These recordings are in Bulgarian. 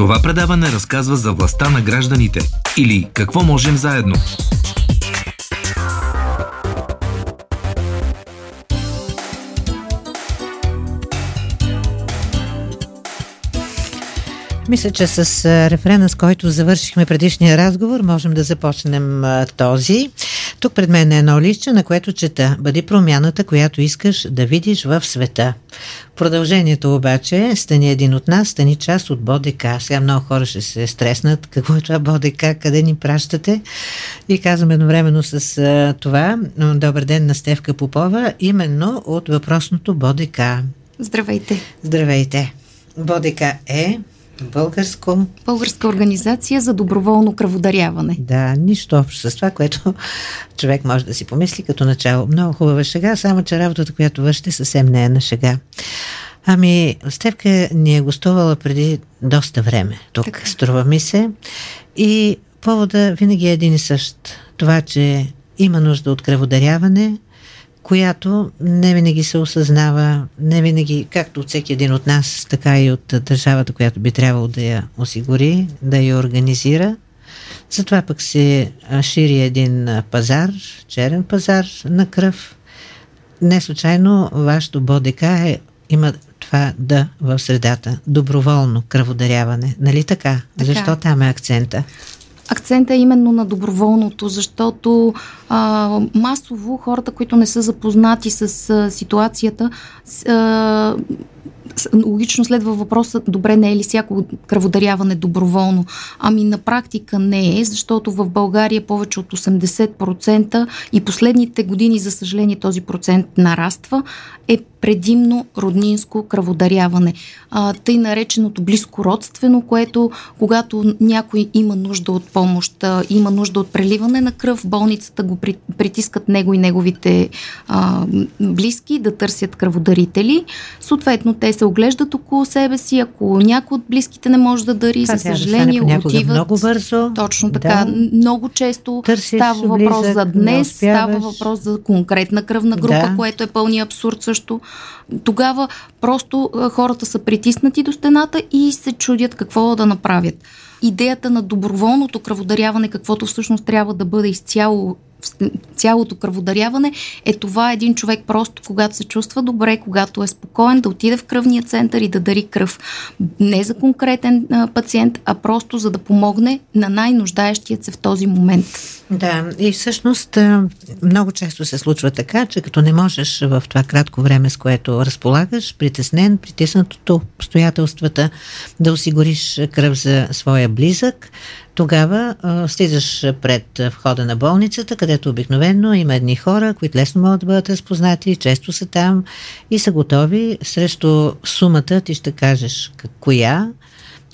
Това предаване разказва за властта на гражданите или какво можем заедно. Мисля, че с рефрена, с който завършихме предишния разговор, можем да започнем този. Тук пред мен е едно лище, на което чета Бъди промяната, която искаш да видиш в света. Продължението обаче е Стани един от нас, стани част от БОДК. Сега много хора ще се стреснат. Какво е това БОДК? Къде ни пращате? И казвам едновременно с а, това Добър ден на Стевка Попова, именно от въпросното БОДК. Здравейте! Здравейте! БОДК е Българско. Българска организация за доброволно кръводаряване. Да, нищо общо с това, което човек може да си помисли като начало. Много хубава шега, само че работата, която вършите, съвсем не е на шега. Ами, Стевка ни е гостувала преди доста време тук, така. струва ми се. И повода винаги е един и същ. Това, че има нужда от кръводаряване, която не винаги се осъзнава, не винаги, както от всеки един от нас, така и от държавата, която би трябвало да я осигури, да я организира. Затова пък се шири един пазар, черен пазар на кръв. Не случайно вашето БОДК е, има това да в средата. Доброволно кръводаряване. Нали така? така. Защо там е акцента? Акцента е именно на доброволното, защото а, масово хората, които не са запознати с а, ситуацията, а, логично следва въпросът, добре, не е ли всяко кръводаряване доброволно? Ами на практика не е, защото в България повече от 80% и последните години, за съжаление, този процент нараства, е предимно роднинско кръводаряване. А, тъй нареченото близко родствено, което когато някой има нужда от помощ, а, има нужда от преливане на кръв, болницата го при, притискат него и неговите а, близки да търсят кръводарители. Съответно, те се оглеждат около себе си. Ако някой от близките не може да дари, за съжаление, да отиват. Много бързо. Точно така. Да. Много често Търсиш става въпрос близък, за днес, става въпрос за конкретна кръвна група, да. което е пълния абсурд също. Тогава просто хората са притиснати до стената и се чудят какво да направят. Идеята на доброволното кръводаряване, каквото всъщност трябва да бъде изцяло цялото кръводаряване е това един човек просто когато се чувства добре, когато е спокоен, да отиде в кръвния център и да дари кръв. Не за конкретен а, пациент, а просто за да помогне на най-нуждаещият се в този момент. Да, и всъщност много често се случва така, че като не можеш в това кратко време, с което разполагаш, притеснен, притиснат обстоятелствата, да осигуриш кръв за своя близък, тогава а, слизаш пред входа на болницата, където обикновено има едни хора, които лесно могат да бъдат разпознати, често са там и са готови срещу сумата, ти ще кажеш коя,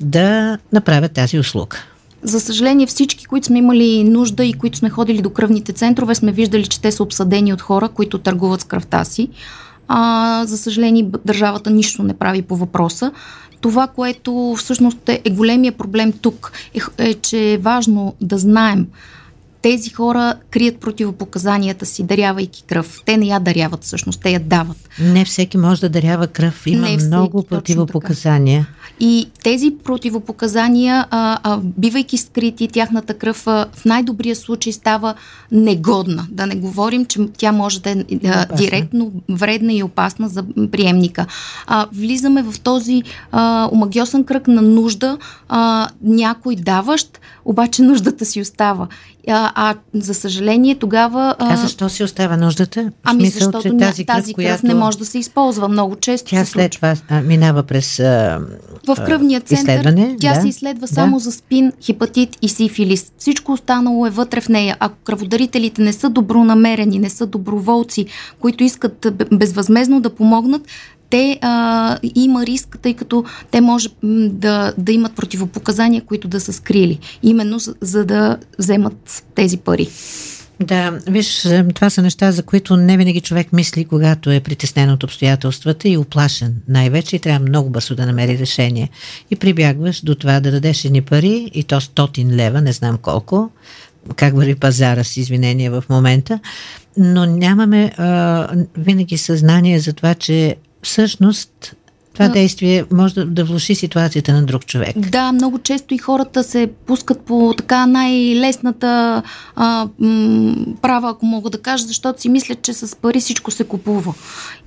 да направят тази услуга. За съжаление, всички, които сме имали нужда и които сме ходили до кръвните центрове, сме виждали, че те са обсъдени от хора, които търгуват с кръвта си. А, за съжаление, държавата нищо не прави по въпроса. Това, което всъщност е, е големия проблем тук, е, е, че е важно да знаем тези хора крият противопоказанията си, дарявайки кръв. Те не я даряват всъщност, те я дават. Не всеки може да дарява кръв. Има не всеки, много противопоказания. И тези противопоказания, а, а, бивайки скрити, тяхната кръв а, в най-добрия случай става негодна. Да не говорим, че тя може да е а, директно вредна и опасна за приемника. А, влизаме в този а, омагиосен кръг на нужда, а, някой даващ, обаче нуждата си остава. А, а за съжаление тогава... А, а защо си остава нуждата? Ами смисъл, защото че тази кръв, тази кръв която... не може да се използва. Много често Тя след това а, минава през а, В кръвния център тя да, се изследва да. само за спин, хепатит и сифилис. Всичко останало е вътре в нея. Ако кръводарителите не са добронамерени, не са доброволци, които искат безвъзмезно да помогнат, те а, има риск, тъй като те може да, да имат противопоказания, които да са скрили, именно за, за да вземат тези пари. Да, виж, е, това са неща, за които не винаги човек мисли, когато е притеснен от обстоятелствата и оплашен. Най-вече и трябва много бързо да намери решение. И прибягваш до това да дадеш едни пари, и то стотин лева, не знам колко, как върви пазара с извинения в момента, но нямаме а, винаги съзнание за това, че всъщност това действие може да, да влуши ситуацията на друг човек. Да, много често и хората се пускат по така най-лесната а, м, права, ако мога да кажа, защото си мислят, че с пари всичко се купува.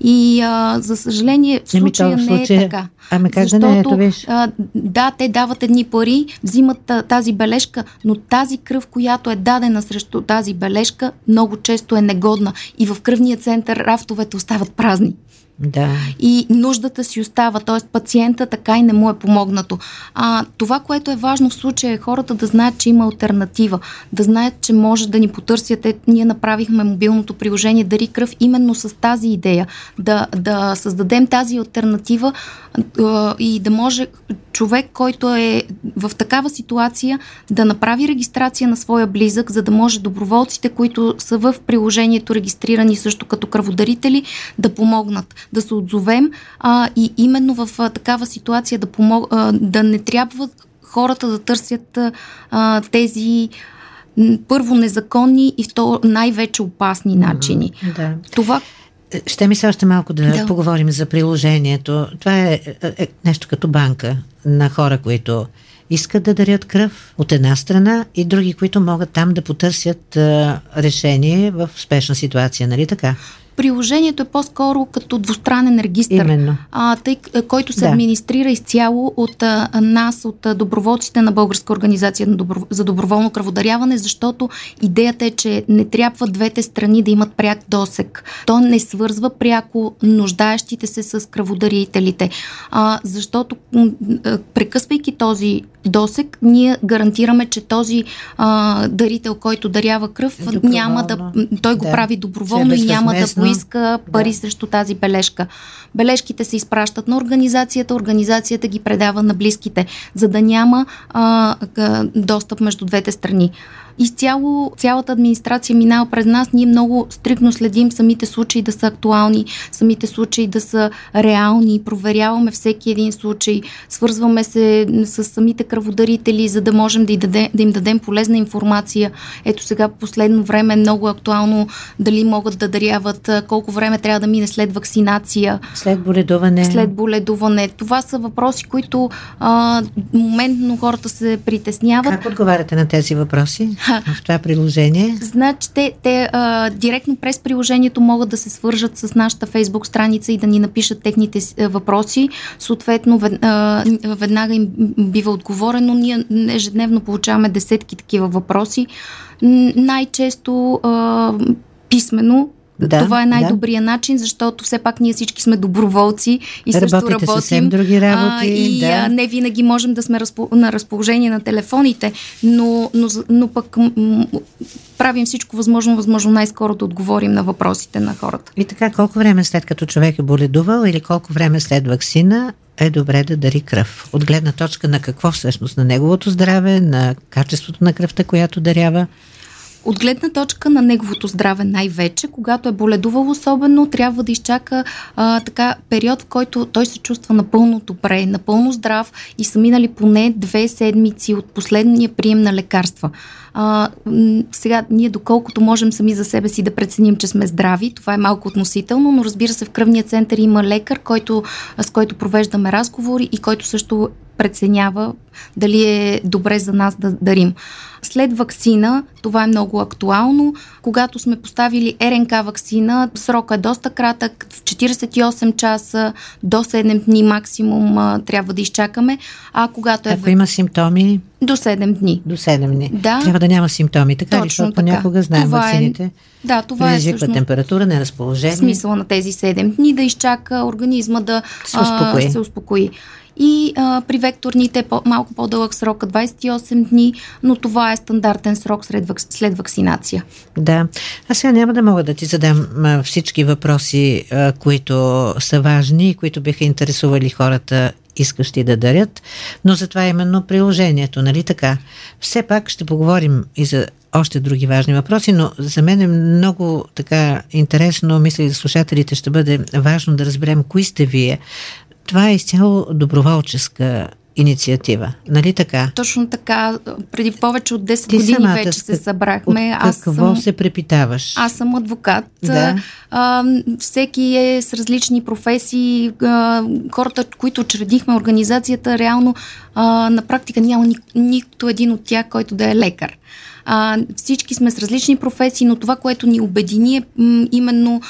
И а, за съжаление в случая не, случай... не е така. Ами как защото, да не, ето виж. А, да, те дават едни пари, взимат а, тази бележка, но тази кръв, която е дадена срещу тази бележка, много често е негодна. И в кръвния център рафтовете остават празни. Да. И нуждата си остава, т.е. пациента така и не му е помогнато. А, това, което е важно в случая е хората да знаят, че има альтернатива, да знаят, че може да ни потърсят. Е, ние направихме мобилното приложение Дари кръв именно с тази идея, да, да създадем тази альтернатива а, и да може човек, който е в такава ситуация, да направи регистрация на своя близък, за да може доброволците, които са в приложението регистрирани също като кръводарители, да помогнат да се отзовем а, и именно в а, такава ситуация да, помог, а, да не трябва хората да търсят а, тези първо незаконни и второ най-вече опасни начини. Да. Това, ще ми се още малко да, да поговорим за приложението. Това е, е, е нещо като банка на хора, които искат да дарят кръв от една страна и други, които могат там да потърсят а, решение в спешна ситуация, нали така? Приложението е по-скоро като двустранен регистр, Именно. А, тъй, който се да. администрира изцяло от а, нас, от а, доброволците на Българска организация на добро, за доброволно кръводаряване, защото идеята е, че не трябва двете страни да имат пряк досек. То не свързва пряко нуждаещите се с кръводарителите, а, защото прекъсвайки този досек, ние гарантираме, че този а, дарител, който дарява кръв, няма да. Той го да. прави доброволно и няма да поиска пари да. срещу тази бележка. Бележките се изпращат на организацията, организацията ги предава на близките, за да няма а, достъп между двете страни изцяло цялата администрация минава през нас. Ние много стрикно следим самите случаи да са актуални, самите случаи да са реални, проверяваме всеки един случай, свързваме се с самите кръводарители, за да можем да, дадем, да им дадем полезна информация. Ето сега последно време е много актуално дали могат да даряват, колко време трябва да мине след вакцинация. След боледуване. След боледуване. Това са въпроси, които а, моментно хората се притесняват. Как отговаряте на тези въпроси? в това приложение? Значи, те, те а, директно през приложението могат да се свържат с нашата фейсбук страница и да ни напишат техните въпроси. Съответно, веднага им бива отговорено. Ние ежедневно получаваме десетки такива въпроси. Най-често а, писмено да, Това е най-добрият да. начин, защото все пак ние всички сме доброволци и също Работите работим. съвсем други работи. А, и да. а, не винаги можем да сме разпо, на разположение на телефоните, но, но, но пък м- правим всичко възможно, възможно най-скоро да отговорим на въпросите на хората. И така, колко време след като човек е боледувал или колко време след вакцина е добре да дари кръв? От гледна точка на какво всъщност? На неговото здраве, на качеството на кръвта, която дарява? От гледна точка на неговото здраве най-вече, когато е боледувал особено, трябва да изчака а, така период, в който той се чувства напълно добре, напълно здрав и са минали поне две седмици от последния прием на лекарства. А, сега, ние доколкото можем сами за себе си да преценим, че сме здрави, това е малко относително, но разбира се, в кръвния център има лекар, който, с който провеждаме разговори и който също преценява дали е добре за нас да дарим. След вакцина, това е много актуално, когато сме поставили РНК вакцина, срока е доста кратък, в 48 часа до 7 дни максимум трябва да изчакаме, а когато е... Ако има симптоми? До 7 дни. До 7 дни. Да. Трябва да няма симптоми, така Точно ли? Защото така. понякога знаем това вакцините. Е, да, това е всъщност температура, неразположение. Смисъла на тези 7 дни да изчака организма да се успокои. А, се успокои и а, при векторните е по- малко по-дълъг срок, 28 дни, но това е стандартен срок след, вак- след вакцинация. Да. Аз сега няма да мога да ти задам а, всички въпроси, а, които са важни и които биха интересували хората искащи да дарят, но затова именно приложението, нали така? Все пак ще поговорим и за още други важни въпроси, но за мен е много така интересно, мисля и за слушателите ще бъде важно да разберем кои сте вие, това е изцяло доброволческа инициатива. Нали така? Точно така. Преди повече от 10 Ти години вече се събрахме. От аз какво съм, се препитаваш? Аз съм адвокат. Да. А, всеки е с различни професии. А, хората, които учредихме организацията, реално а, на практика няма ни, нито един от тях, който да е лекар. А, всички сме с различни професии, но това, което ни обедини е м, именно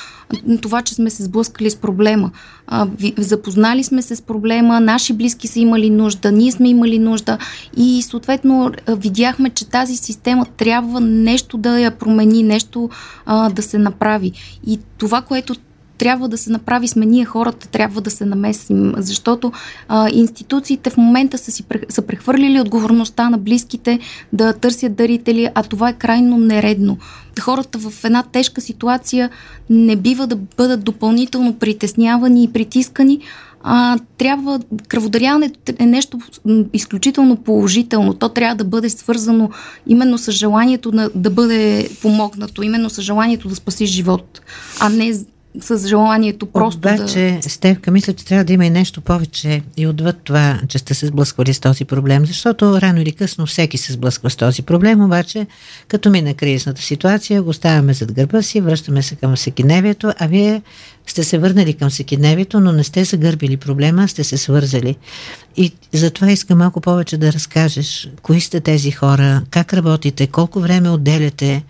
това, че сме се сблъскали с проблема. А, ви, запознали сме се с проблема, наши близки са имали нужда, ние сме имали нужда и съответно видяхме, че тази система трябва нещо да я промени, нещо а, да се направи. И това, което трябва да се направи сме ние хората, трябва да се намесим, защото а, институциите в момента са, си, са прехвърлили отговорността на близките да търсят дарители, а това е крайно нередно. Хората в една тежка ситуация не бива да бъдат допълнително притеснявани и притискани, а, трябва, кръводаряването е нещо изключително положително. То трябва да бъде свързано именно с желанието на, да бъде помогнато, именно с желанието да спаси живот, а не с желанието просто Обаче, да... Стевка, мисля, че трябва да има и нещо повече и отвъд това, че сте се сблъсквали с този проблем, защото рано или късно всеки се сблъсква с този проблем, обаче като мине кризисната ситуация, го оставяме зад гърба си, връщаме се към всекидневието, а вие сте се върнали към всекидневието, но не сте загърбили проблема, сте се свързали. И затова искам малко повече да разкажеш, кои сте тези хора, как работите, колко време отделяте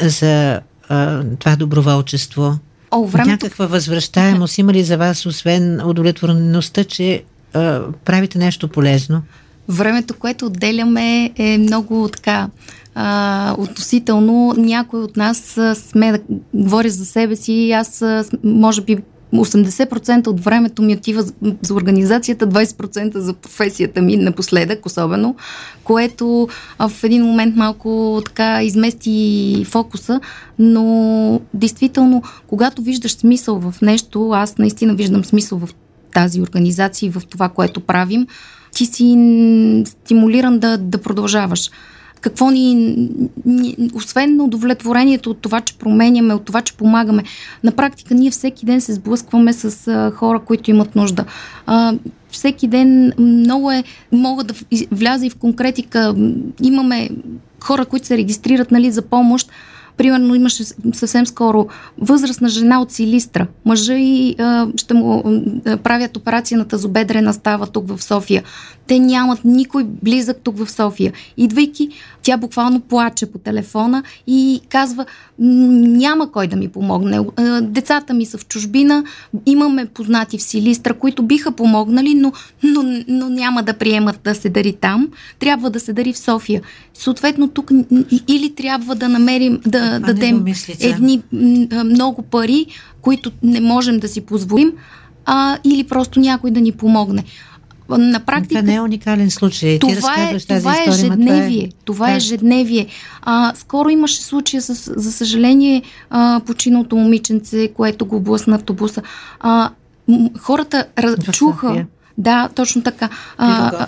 за а, това доброволчество, О, времето... Някаква възвръщаемост има ли за вас, освен удовлетвореността, че а, правите нещо полезно? Времето, което отделяме е много така а, относително. Някой от нас а, сме да говори за себе си. Аз, а, може би, 80% от времето ми отива за организацията, 20% за професията ми напоследък, особено, което в един момент малко така измести фокуса, но действително, когато виждаш смисъл в нещо, аз наистина виждам смисъл в тази организация и в това, което правим, ти си стимулиран да, да продължаваш какво ни, ни, освен удовлетворението от това, че променяме, от това, че помагаме, на практика ние всеки ден се сблъскваме с а, хора, които имат нужда. А, всеки ден много е, мога да вляза и в конкретика. Имаме хора, които се регистрират нали, за помощ, Примерно имаше съвсем скоро възрастна жена от Силистра. Мъжа и а, ще му а, правят операция на тазобедрена става тук в София. Те нямат никой близък тук в София. Идвайки, тя буквално плаче по телефона и казва, няма кой да ми помогне. Децата ми са в чужбина, имаме познати в Силистра, които биха помогнали, но, но, но няма да приемат да се дари там. Трябва да се дари в София. Съответно, тук или трябва да намерим, да а дадем едни много пари, които не можем да си позволим, а, или просто някой да ни помогне на практика... Това не е уникален случай. Това, Ти е, тази това е ежедневие. Това е, това е ежедневие. А, скоро имаше случая, с, за съжаление, а, починалото момиченце, което го блъсна автобуса. А, хората чуха... Да, точно така. А,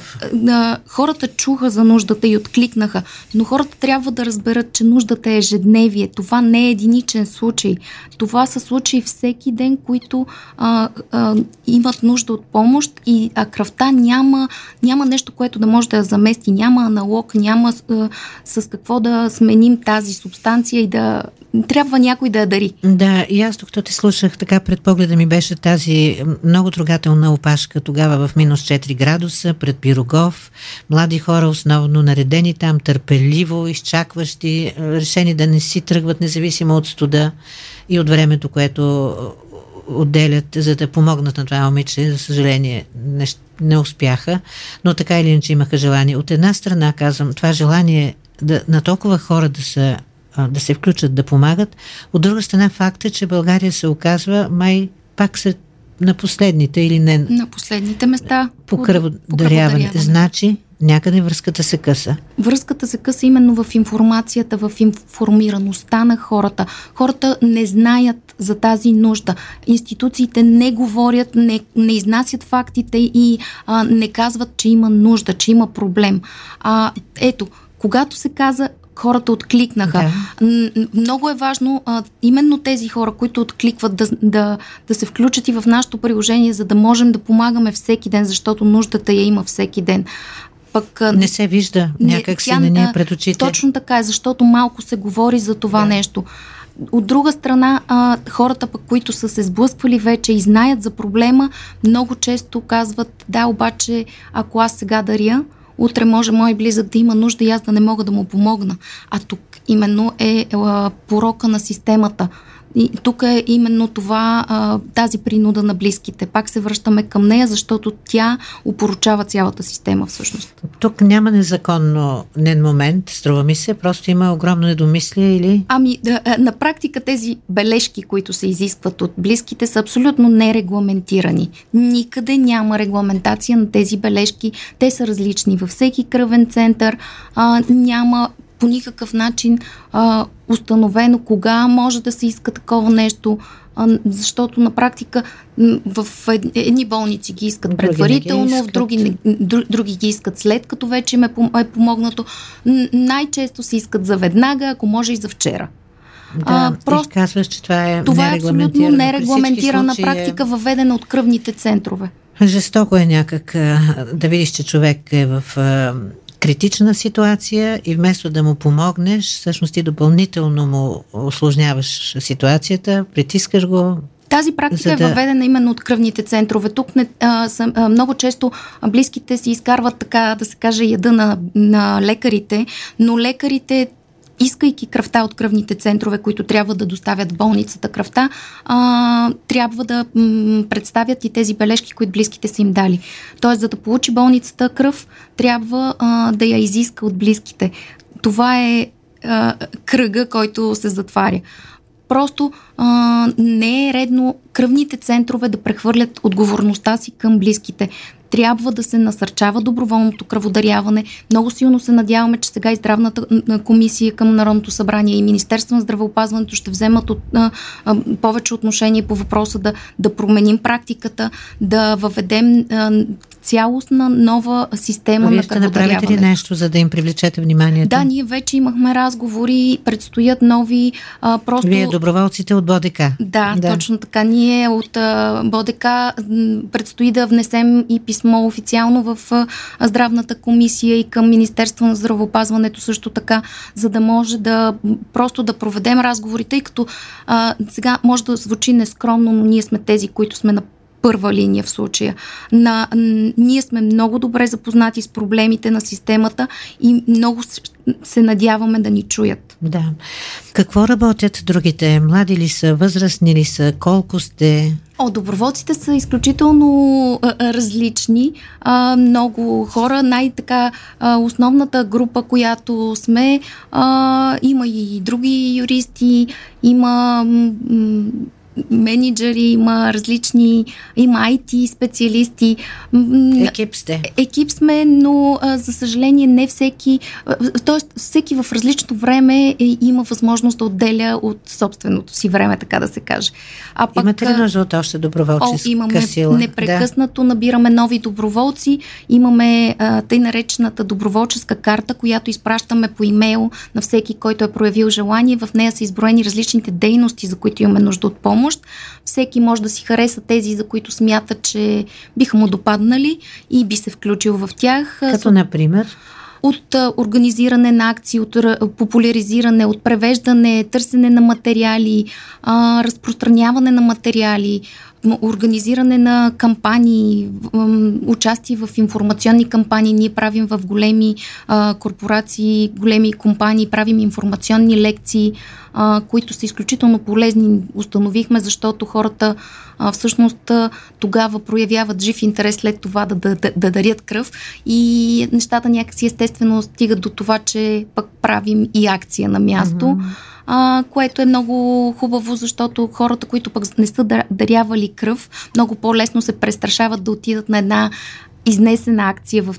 а, хората чуха за нуждата и откликнаха, но хората трябва да разберат, че нуждата е ежедневие. Това не е единичен случай. Това са случаи всеки ден, които а, а, имат нужда от помощ и а кръвта няма, няма нещо, което да може да я замести. Няма аналог, няма а, с какво да сменим тази субстанция и да трябва някой да я дари. Да, и аз докато те слушах, така пред погледа ми беше тази много трогателна опашка тогава в минус 4 градуса пред Пирогов. Млади хора основно наредени там, търпеливо, изчакващи, решени да не си тръгват независимо от студа и от времето, което отделят, за да помогнат на това момиче. За съжаление, не, не успяха, но така или иначе имаха желание. От една страна, казвам, това желание да, на толкова хора да са да се включат, да помагат. От друга страна, факта, че България се оказва май пак сред на последните или не. На последните места. По кръводаряване. Значи, някъде връзката се къса. Връзката се къса именно в информацията, в информираността на хората. Хората не знаят за тази нужда. Институциите не говорят, не, не изнасят фактите и а, не казват, че има нужда, че има проблем. А, ето, когато се каза хората откликнаха. Да. Много е важно а, именно тези хора, които откликват да, да, да се включат и в нашето приложение, за да можем да помагаме всеки ден, защото нуждата я има всеки ден. Пък, не се вижда някак си на ние пред очите. Точно така е, защото малко се говори за това да. нещо. От друга страна, а, хората, пък, които са се сблъсквали вече и знаят за проблема, много често казват, да, обаче, ако аз сега даря, утре може мой близък да има нужда и аз да не мога да му помогна. А тук именно е а, порока на системата. И тук е именно това, а, тази принуда на близките. Пак се връщаме към нея, защото тя упоручава цялата система всъщност. Тук няма незаконно нен момент, струва ми се, просто има огромно недомислие или... Ами, да, на практика тези бележки, които се изискват от близките, са абсолютно нерегламентирани. Никъде няма регламентация на тези бележки. Те са различни във всеки кръвен център. А, няма по никакъв начин а, установено кога може да се иска такова нещо, а, защото на практика в едни болници ги искат предварително, ги искат. в други, други ги искат след като вече им е, е помогнато. Най-често се искат за веднага, ако може и за вчера. Да, а, просто, казваш, че това е Това е абсолютно нерегламентирана практика, въведена от кръвните центрове. Жестоко е някак да видиш, че човек е в критична ситуация и вместо да му помогнеш, всъщност ти допълнително му осложняваш ситуацията, притискаш го, тази практика да... е въведена именно от кръвните центрове. Тук не, а, са, а, много често близките си изкарват така да се каже яда на, на лекарите, но лекарите искайки кръвта от кръвните центрове, които трябва да доставят болницата кръвта, а, трябва да м- представят и тези бележки, които близките са им дали. Тоест, за да получи болницата кръв, трябва а, да я изиска от близките. Това е а, кръга, който се затваря. Просто а, не е редно кръвните центрове да прехвърлят отговорността си към близките трябва да се насърчава доброволното кръводаряване. Много силно се надяваме, че сега и здравната комисия към Народното събрание и Министерство на здравеопазването ще вземат от, а, а, повече отношение по въпроса да, да променим практиката, да въведем а, цялостна нова система Вие на ще направите ли нещо, за да им привлечете вниманието? Да, ние вече имахме разговори, предстоят нови. А, просто... Вие доброволците от БОДК. Да, да, точно така. Ние от а, БОДК предстои да внесем и писмо официално в а, здравната комисия и към Министерство на здравеопазването също така, за да може да просто да проведем разговори, тъй като а, сега може да звучи нескромно, но ние сме тези, които сме на първа линия в случая. На, ние сме много добре запознати с проблемите на системата и много се надяваме да ни чуят. Да. Какво работят другите? Млади ли са, възрастни ли са, колко сте? О, доброволците са изключително а, различни. А, много хора. Най-така основната група, която сме, а, има и други юристи, има м- менеджери, има различни, има IT специалисти. Екип сте. Екип сме, но а, за съжаление не всеки, т.е. всеки в различно време е, има възможност да отделя от собственото си време, така да се каже. А пък, Имате ли нужда от още доброволческа о, имаме сила? Непрекъснато да. набираме нови доброволци. Имаме а, тъй наречената доброволческа карта, която изпращаме по имейл на всеки, който е проявил желание. В нея са изброени различните дейности, за които имаме нужда от помощ помощ. Всеки може да си хареса тези, за които смята, че биха му допаднали и би се включил в тях. Като, например? от организиране на акции, от популяризиране, от превеждане, търсене на материали, разпространяване на материали, организиране на кампании, участие в информационни кампании. Ние правим в големи а, корпорации, големи компании, правим информационни лекции, а, които са изключително полезни. Установихме, защото хората а, всъщност а, тогава проявяват жив интерес след това да, да, да, да дарят кръв и нещата някакси естествено стигат до това, че пък правим и акция на място. Mm-hmm а, което е много хубаво, защото хората, които пък не са дарявали кръв, много по-лесно се престрашават да отидат на една изнесена акция, в,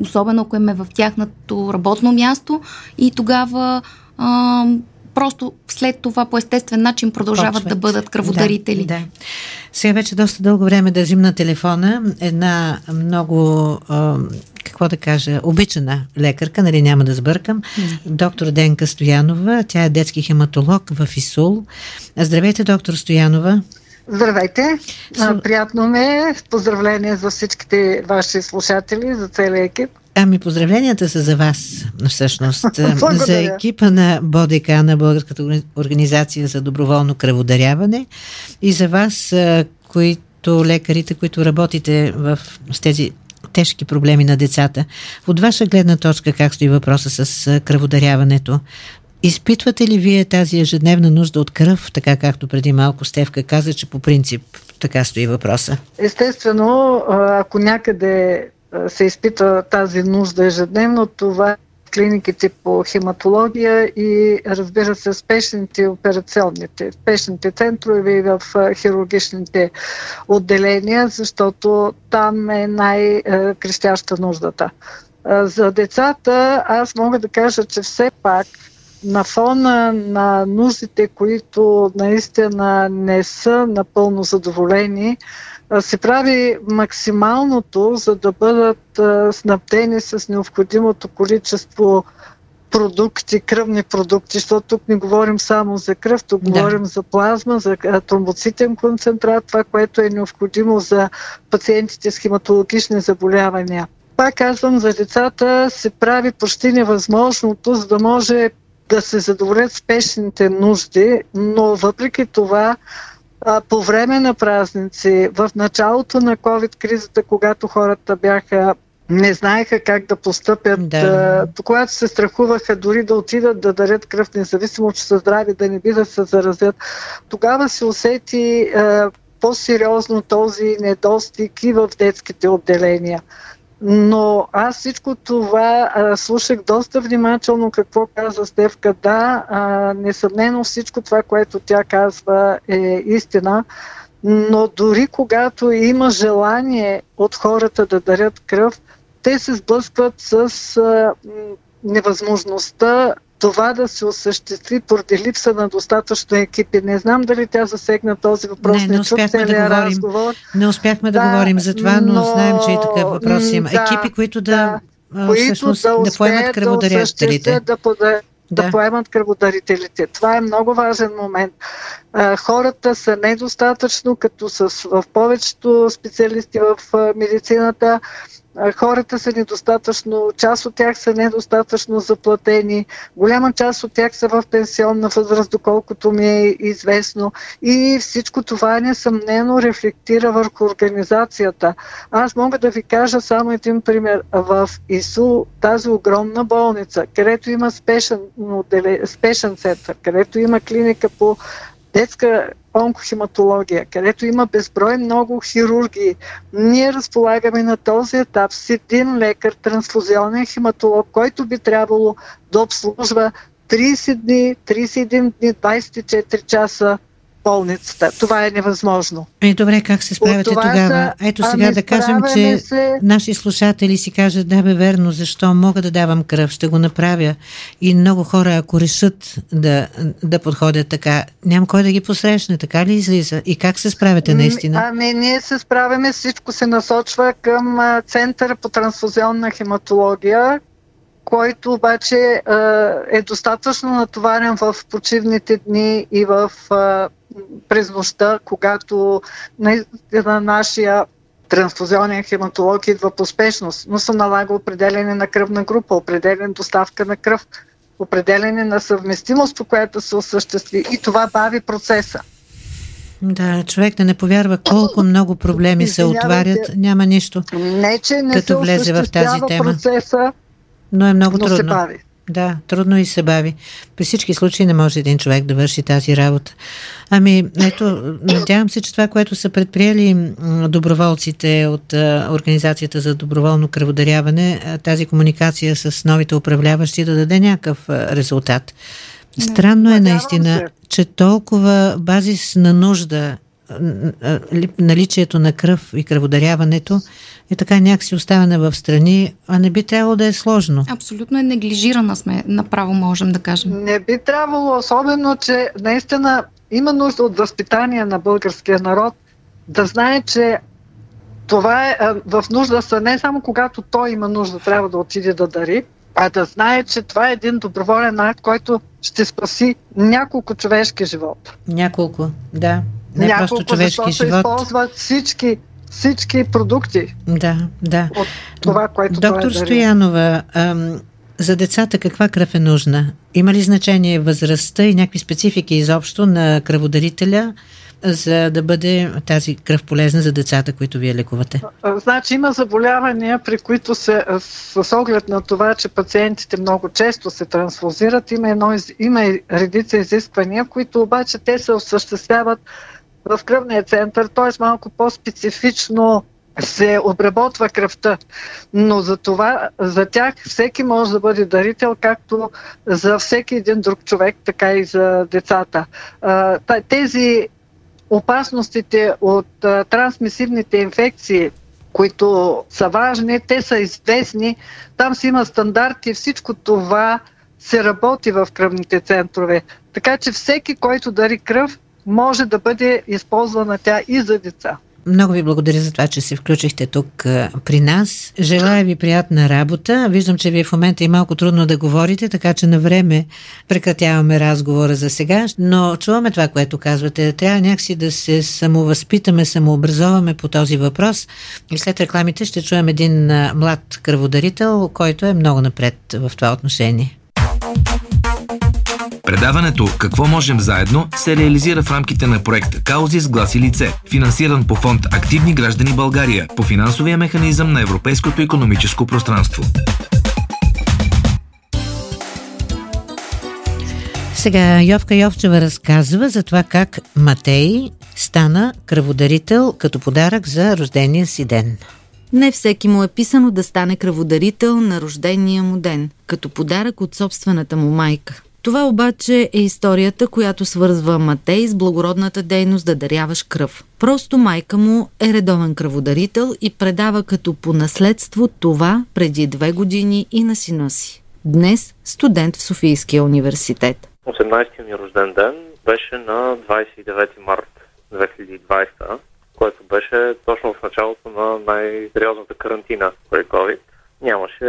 особено ако е в тяхното работно място. И тогава а, просто след това по естествен начин продължават Почват. да бъдат кръводарители. Да, да. Сега вече доста дълго време държим на телефона една много какво да кажа, обичана лекарка, нали няма да сбъркам, доктор Денка Стоянова, тя е детски хематолог в ИСУЛ. Здравейте, доктор Стоянова. Здравейте! Приятно ме е. Поздравления за всичките ваши слушатели, за целия екип. Ами поздравленията са за вас, всъщност. за екипа на БОДК, на Българската организация за доброволно кръводаряване и за вас, които лекарите, които работите в с тези тежки проблеми на децата. От ваша гледна точка, как стои въпроса с кръводаряването? Изпитвате ли вие тази ежедневна нужда от кръв, така както преди малко Стевка каза, че по принцип така стои въпроса? Естествено, ако някъде се изпитва тази нужда ежедневно, това е клиниките по хематология и разбира се спешните операционните, спешните центрове и в хирургичните отделения, защото там е най-крещяща нуждата. За децата аз мога да кажа, че все пак на фона на нуждите, които наистина не са напълно задоволени, се прави максималното, за да бъдат снабдени с необходимото количество продукти, кръвни продукти, защото тук не говорим само за кръв, тук да. говорим за плазма, за тромбоцитен концентрат, това, което е необходимо за пациентите с хематологични заболявания. Пак казвам, за децата се прави почти невъзможното, за да може да се задоволят спешните нужди, но въпреки това по време на празници, в началото на COVID-кризата, когато хората бяха не знаеха как да постъпят, да. когато се страхуваха дори да отидат да дарят кръв, независимо, че са здрави, да не би да се заразят, тогава се усети по-сериозно този недостиг и в детските отделения. Но аз всичко това а, слушах доста внимателно какво каза Стевка. Да, а, несъмнено всичко това, което тя казва е истина, но дори когато има желание от хората да дарят кръв, те се сблъскват с а, невъзможността това да се осъществи поради липса на достатъчно екипи. Не знам дали тя засегна този въпрос. Не, не успяхме да говорим. Разговор. Не успяхме да, да говорим за това, но, но знаем, че и такъв въпрос има. Да, екипи, които да, да, които да, да поемат кръводарителите. Да, да, да, да поемат кръводарителите. Това е много важен момент. Хората са недостатъчно, като с, в повечето специалисти в медицината, хората са недостатъчно, част от тях са недостатъчно заплатени, голяма част от тях са в пенсионна възраст, доколкото ми е известно. И всичко това несъмнено рефлектира върху организацията. Аз мога да ви кажа само един пример. В ИСУ, тази огромна болница, където има спешен, спешен център, където има клиника по детска онкохематология, където има безброй много хирурги, ние разполагаме на този етап с един лекар, трансфузионен хематолог, който би трябвало да обслужва 30 дни, 31 дни, 24 часа болницата. Това е невъзможно. Е, добре, как се справяте тогава? Са, Ето сега ами, да кажем, че се... наши слушатели си кажат, да бе верно, защо мога да давам кръв, ще го направя. И много хора, ако решат да, да подходят така, няма кой да ги посрещне, така ли излиза? И как се справяте наистина? Ами, ние се справяме, всичко се насочва към Център по трансфузионна хематология, който обаче е достатъчно натоварен в почивните дни и в през нощта, когато на нашия трансфузионен хематолог идва по спешност, но се налага определене на кръвна група, определен доставка на кръв, определене на съвместимост, по която се осъществи и това бави процеса. Да, човек да не повярва колко много проблеми се отварят, няма нищо. Не, че не като се влезе в тази тема. процеса, но е много но трудно. се бави. Да, трудно и се бави. При всички случаи не може един човек да върши тази работа. Ами, ето, надявам се, че това, което са предприели доброволците от Организацията за доброволно кръводаряване, тази комуникация с новите управляващи да даде някакъв резултат. Странно е наистина, че толкова базисна нужда наличието на кръв и кръводаряването е така някакси оставена в страни, а не би трябвало да е сложно. Абсолютно е неглижирана сме, направо можем да кажем. Не би трябвало, особено, че наистина има нужда от възпитание на българския народ, да знае, че това е в нужда са не само когато той има нужда, трябва да отиде да дари, а да знае, че това е един доброволен акт, който ще спаси няколко човешки живота. Няколко, да. Не няколко, просто човешки живот. използват всички, всички продукти. Да, да. От това, което Доктор той е Стоянова, ам, за децата каква кръв е нужна? Има ли значение възрастта и някакви специфики изобщо на кръводарителя? за да бъде тази кръв полезна за децата, които вие лекувате? Значи има заболявания, при които се, с оглед на това, че пациентите много често се трансфузират, има, едно, има редица изисквания, които обаче те се осъществяват в кръвния център, т.е. малко по-специфично се обработва кръвта. Но за това, за тях всеки може да бъде дарител, както за всеки един друг човек, така и за децата. Тези опасностите от трансмисивните инфекции, които са важни, те са известни, там си има стандарти, всичко това се работи в кръвните центрове. Така че всеки, който дари кръв, може да бъде използвана тя и за деца. Много ви благодаря за това, че се включихте тук при нас. Желая ви приятна работа. Виждам, че ви в момента е малко трудно да говорите, така че на време прекратяваме разговора за сега, но чуваме това, което казвате. Трябва някакси да се самовъзпитаме, самообразоваме по този въпрос и след рекламите ще чуем един млад кръводарител, който е много напред в това отношение. Предаването «Какво можем заедно» се реализира в рамките на проект «Каузи с глас и лице», финансиран по фонд «Активни граждани България» по финансовия механизъм на Европейското економическо пространство. Сега Йовка Йовчева разказва за това как Матей стана кръводарител като подарък за рождения си ден. Не всеки му е писано да стане кръводарител на рождения му ден, като подарък от собствената му майка. Това обаче е историята, която свързва Матей с благородната дейност да даряваш кръв. Просто майка му е редовен кръводарител и предава като по наследство това преди две години и на сина си. Днес студент в Софийския университет. 18-ти ми рожден ден беше на 29 март 2020, което беше точно в началото на най-сериозната карантина при COVID. Нямаше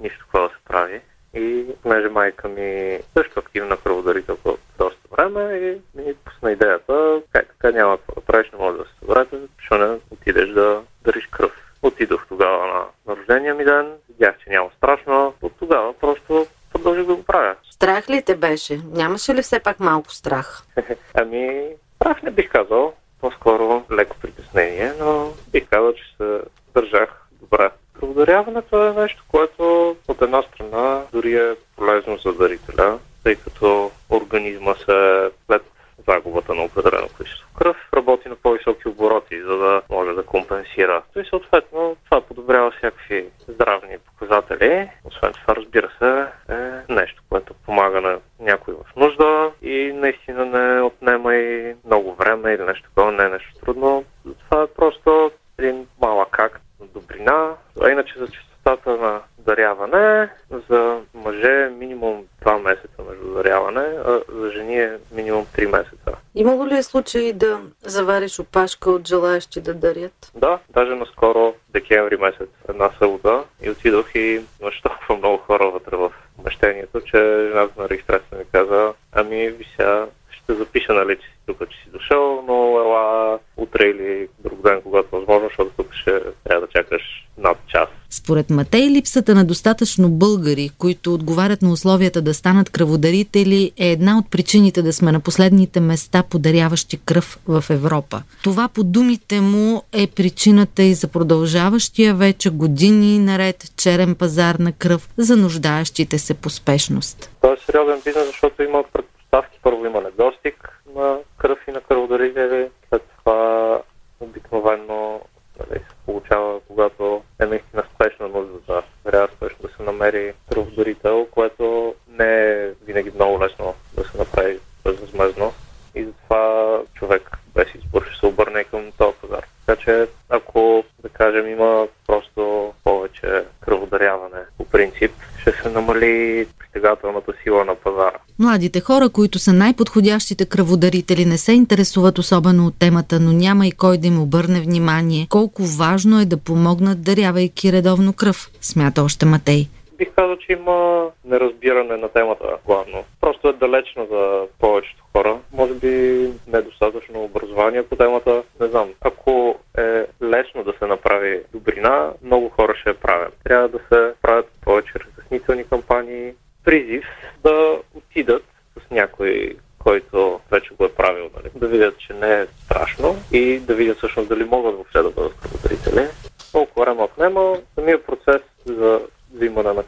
нищо какво да се прави и понеже майка ми също активна кръводарителка от доста време и ми пусна идеята, как така няма какво да правиш, не може да се съберете, защо не отидеш да дариш кръв. Отидох тогава на, на рождения ми ден, видях, че няма страшно, от тогава просто продължих да го правя. Страх ли те беше? Нямаше ли все пак малко страх? ами, страх не бих казал, по-скоро леко притеснение, но бих казал, че се държах добре. Кръводаряването е нещо, което от една страна дори е полезно за дарителя, тъй като организма се след загубата на определено количество кръв работи на по-високи обороти, за да може да компенсира. И съответно това подобрява всякакви здравни показатели. Освен това, разбира се, е нещо, което помага на някой в нужда и наистина не отнема и много време или нещо такова, не е нещо трудно. Това е просто един малък акт на добрина. А иначе за частотата на даряване, за мъже е минимум 2 месеца между даряване, а за жени е минимум 3 месеца. Имало ли е случай да завариш опашка от желаящи да дарят? Да, даже наскоро, декември месец, една събота и отидох и имаше толкова много хора вътре в помещението, че жената на регистрация ми каза, ами ви сега ще запиша, нали, че си тук, че си дошъл, но ела утре или друг ден, когато е възможно, защото тук ще трябва да чакаш над час. Според Матей, липсата на достатъчно българи, които отговарят на условията да станат кръводарители, е една от причините да сме на последните места подаряващи кръв в Европа. Това по думите му е причината и за продължаващия вече години наред черен пазар на кръв за нуждаещите се по спешност. Това е сериозен бизнес, защото има предпоставки. Първо има недостиг на кръв и на кръводарители, след това обикновено нали, се получава, когато е наистина спешна нужда, трябва спешно да се намери кръводарител, което не е винаги много лесно да се направи безвъзмезно. И затова човек без избор ще се обърне към този пазар. Така че ако, да кажем, има просто повече кръводаряване по принцип, ще се намали притегателната сила на пазара. Младите хора, които са най-подходящите кръводарители, не се интересуват особено от темата, но няма и кой да им обърне внимание. Колко важно е да помогнат, дарявайки редовно кръв, смята още Матей. Бих казал, че има неразбиране на темата главно. Просто е далечно за повечето хора. Може би недостатъчно образование по темата. Не знам. Ако е лесно да се направи добрина, много хора ще я правят. Трябва да се правят повече разяснителни кампании, призив да отидат с някой който вече го е правил, нали? да видят, че не е страшно и да видят всъщност дали могат въобще да бъдат кръводарители. Колко време отнема, самия процес за взимане на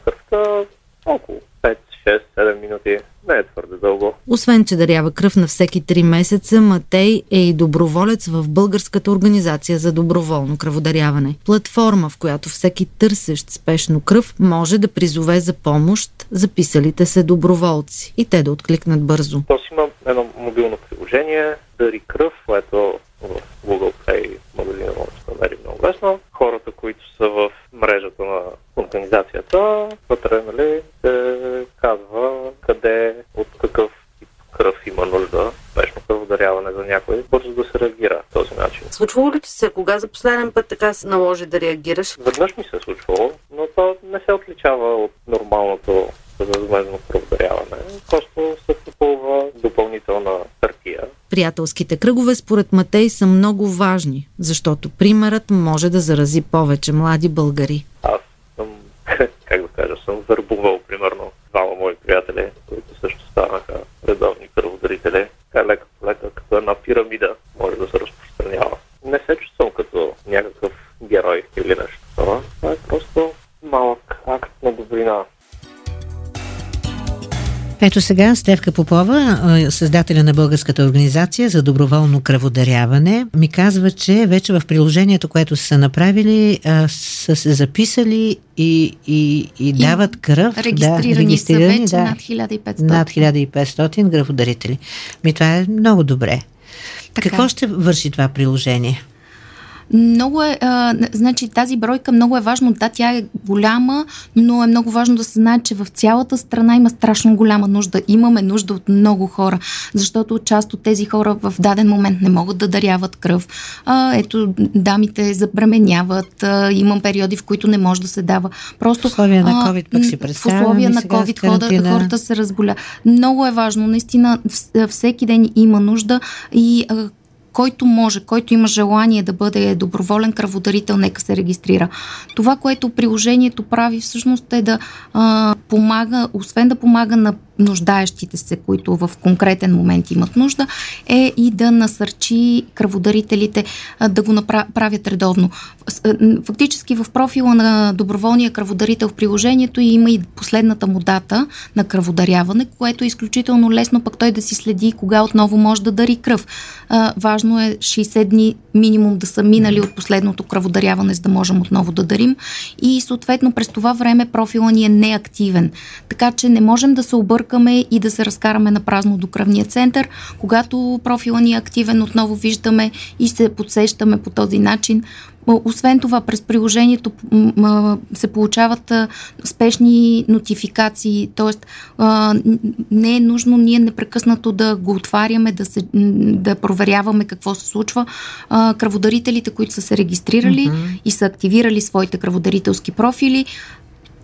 Освен, че дарява кръв на всеки 3 месеца, Матей е и доброволец в Българската организация за доброволно кръводаряване. Платформа, в която всеки търсещ спешно кръв може да призове за помощ записалите се доброволци и те да откликнат бързо. То си има едно мобилно приложение, Дари кръв, което в Google Play магазина може да намери много лесно. Хората, които са в мрежата на организацията, вътре нали, се казва къде, от какъв тип кръв има нужда, спешно някой, бързо да се реагира в този начин. Случвало ли ти се, кога за последен път така се наложи да реагираш? Веднъж ми се е случвало, но то не се отличава от нормалното безвъзмезно кръводаряване. Просто се попълва допълнителна хартия. Приятелските кръгове според Матей са много важни, защото примерът може да зарази повече млади българи. Аз съм, как да кажа, съм върбувал примерно двама мои приятели, които също станаха Ето сега Стевка Попова, създателя на Българската организация за доброволно кръводаряване, ми казва, че вече в приложението, което са направили, са се записали и, и, и дават кръв. Регистрирани, да, регистрирани са вече да, над 1500. Над 1500 кръводарители. Ми това е много добре. Така. Какво ще върши това приложение? Много е, а, значи тази бройка много е важно. Да, тя е голяма, но е много важно да се знае, че в цялата страна има страшно голяма нужда. Имаме нужда от много хора, защото част от тези хора в даден момент не могат да даряват кръв. А, ето, дамите забременяват, а, имам периоди, в които не може да се дава. Просто, в условия на COVID пък си В условия на COVID хората, хората се разболя. Много е важно, наистина, всеки ден има нужда и а, който може, който има желание да бъде доброволен кръводарител, нека се регистрира. Това, което приложението прави всъщност е да а, помага, освен да помага на нуждаещите се, които в конкретен момент имат нужда, е и да насърчи кръводарителите да го направят редовно. Фактически в профила на доброволния кръводарител в приложението има и последната му дата на кръводаряване, което е изключително лесно пък той да си следи кога отново може да дари кръв. Важно е 60 дни минимум да са минали от последното кръводаряване, за да можем отново да дарим и съответно през това време профила ни е неактивен. Така че не можем да се объркаме бъркаме и да се разкараме на празно до кръвния център. Когато профила ни е активен, отново виждаме и се подсещаме по този начин. Освен това, през приложението се получават спешни нотификации, т.е. не е нужно ние непрекъснато да го отваряме, да, се, да проверяваме какво се случва. Кръводарителите, които са се регистрирали mm-hmm. и са активирали своите кръводарителски профили,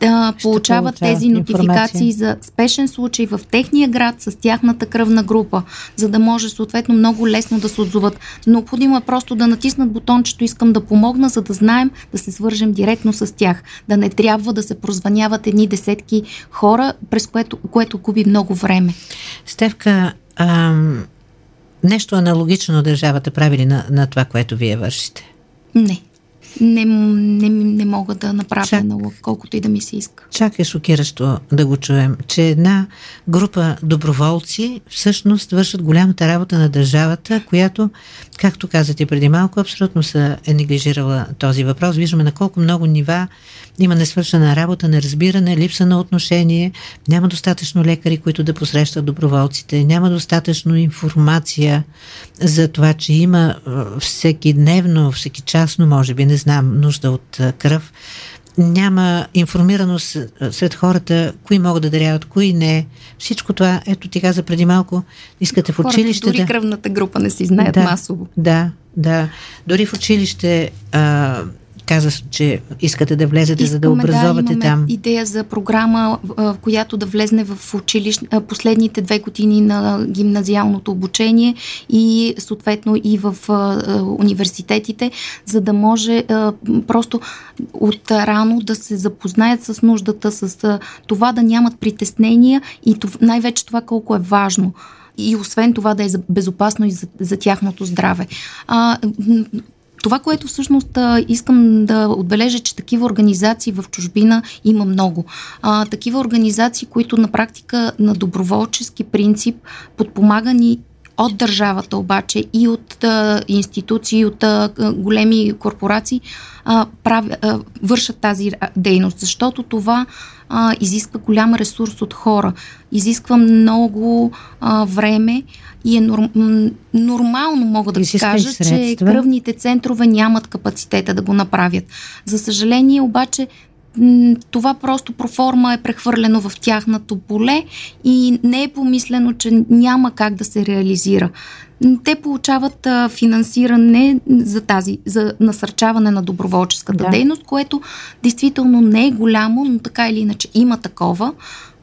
да получават тези нотификации за спешен случай в техния град с тяхната кръвна група, за да може съответно много лесно да се отзоват. Необходимо е просто да натиснат бутончето искам да помогна, за да знаем да се свържем директно с тях. Да не трябва да се прозваняват едни десетки хора, през което, което губи много време. Стевка, ам, нещо аналогично държавата прави ли на, на това, което вие вършите? Не не, не, не мога да направя Чак, налог, колкото и да ми се иска. Чак е шокиращо да го чуем, че една група доброволци всъщност вършат голямата работа на държавата, която, както казате преди малко, абсолютно са е неглижирала този въпрос. Виждаме на колко много нива има несвършена работа, неразбиране, липса на отношение, няма достатъчно лекари, които да посрещат доброволците, няма достатъчно информация за това, че има всеки дневно, всеки частно, може би, не знам, нужда от кръв. няма информираност сред хората, кои могат да даряват, кои не. Всичко това, ето ти каза преди малко, искате в училище дори да... кръвната група не си знаят да, масово. Да, да. Дори в училище а, каза, че искате да влезете, Искаме, за да образовате да, там. идея за програма, в която да влезне в училище последните две години на гимназиалното обучение и съответно и в университетите, за да може просто от рано да се запознаят с нуждата, с това да нямат притеснения и най-вече това колко е важно и освен това да е безопасно и за, за тяхното здраве. А, това, което всъщност искам да отбележа, че такива организации в чужбина има много. А, такива организации, които на практика на доброволчески принцип подпомагани от държавата обаче и от а, институции, от а, големи корпорации а, прави, а, вършат тази дейност, защото това а, изисква голям ресурс от хора, изисква много а, време и е норм, нормално, мога да изисква кажа, че кръвните центрове нямат капацитета да го направят. За съжаление обаче това просто проформа е прехвърлено в тяхното поле и не е помислено, че няма как да се реализира. Те получават а, финансиране за тази, за насърчаване на доброволческата да. дейност, което действително не е голямо, но така или иначе има такова,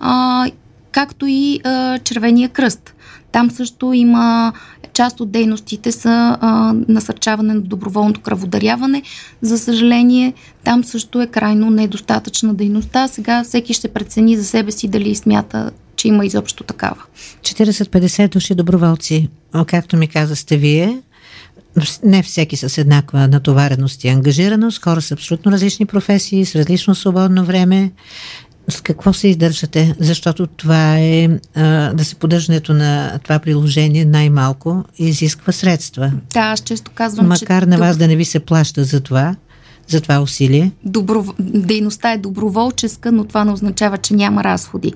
а, както и а, Червения кръст. Там също има част от дейностите са а, насърчаване на доброволното кръводаряване. За съжаление, там също е крайно недостатъчна дейността. Сега всеки ще прецени за себе си дали смята, че има изобщо такава. 40-50 души доброволци, както ми каза сте вие, не всеки с еднаква натовареност и ангажираност, хора с абсолютно различни професии, с различно свободно време с какво се издържате? Защото това е, а, да се поддържането на това приложение най-малко изисква средства. Да, аз често казвам, Макар че... на вас да не ви се плаща за това, за това усилие? Добро... Дейността е доброволческа, но това не означава, че няма разходи.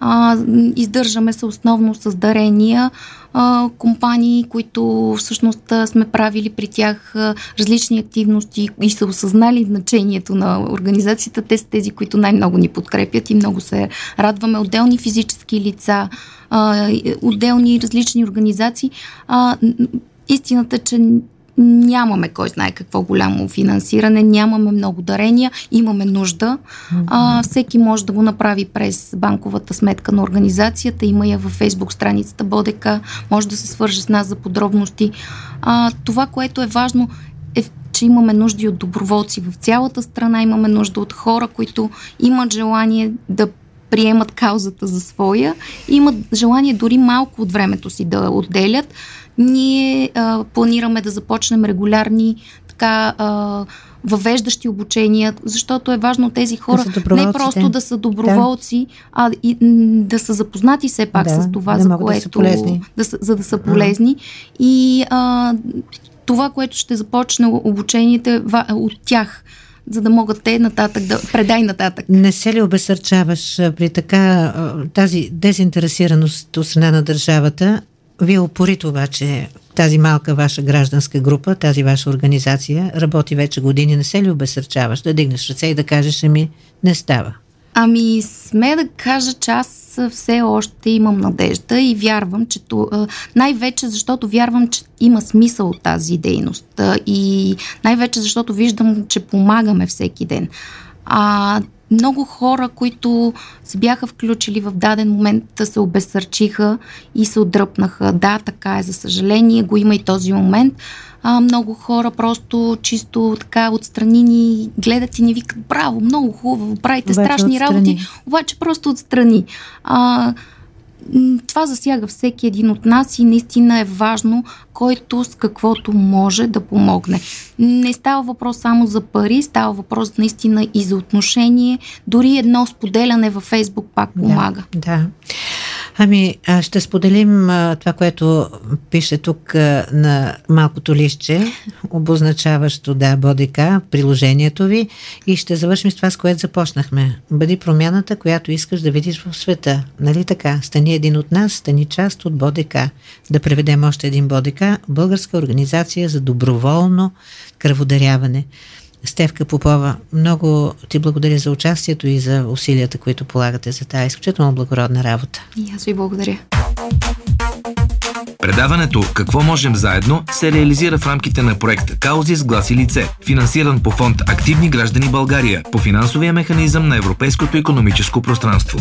А, издържаме се основно с дарения, а, компании, които всъщност сме правили при тях а, различни активности и са осъзнали значението на организацията. Те са тези, които най-много ни подкрепят и много се радваме. Отделни физически лица, а, отделни различни организации. А, истината, че нямаме кой знае какво голямо финансиране, нямаме много дарения, имаме нужда. А, всеки може да го направи през банковата сметка на организацията, има я във фейсбук страницата Бодека, може да се свърже с нас за подробности. А, това, което е важно е, че имаме нужди от доброволци в цялата страна, имаме нужда от хора, които имат желание да приемат каузата за своя и имат желание дори малко от времето си да отделят. Ние а, планираме да започнем регулярни така а, въвеждащи обучения, защото е важно тези хора да не просто да са доброволци, да. а и да са запознати все пак да, с това, да за което. Да да, за да са полезни. И а, това, което ще започне обучението е от тях за да могат те нататък да предай нататък. Не се ли обесърчаваш при така тази дезинтересираност от страна на държавата? Вие упорито обаче тази малка ваша гражданска група, тази ваша организация работи вече години. Не се ли обесърчаваш да дигнеш ръце и да кажеш ми не става? Ами, сме да кажа, че аз все още имам надежда и вярвам, че най-вече защото вярвам, че има смисъл от тази дейност и най-вече защото виждам, че помагаме всеки ден. А много хора, които се бяха включили в даден момент, се обесърчиха и се отдръпнаха. Да, така е, за съжаление, го има и този момент. А, много хора просто чисто така отстрани ни гледат и ни викат, браво, много хубаво, правите страшни отстрани. работи, обаче просто отстрани. А, това засяга всеки един от нас и наистина е важно който с каквото може да помогне. Не става въпрос само за пари, става въпрос наистина и за отношение. Дори едно споделяне във Фейсбук пак помага. Да, да. Ами, ще споделим това, което пише тук на малкото лище, обозначаващо, да, Бодика, приложението ви и ще завършим с това, с което започнахме. Бъди промяната, която искаш да видиш в света. Нали така? Стани един от нас, стани част от Бодика. Да преведем още един Бодика. Българска организация за доброволно кръводаряване. Стевка Попова, много ти благодаря за участието и за усилията, които полагате за тази изключително благородна работа. И аз ви благодаря. Предаването «Какво можем заедно» се реализира в рамките на проект «Каузи с глас и лице», финансиран по фонд «Активни граждани България» по финансовия механизъм на Европейското економическо пространство.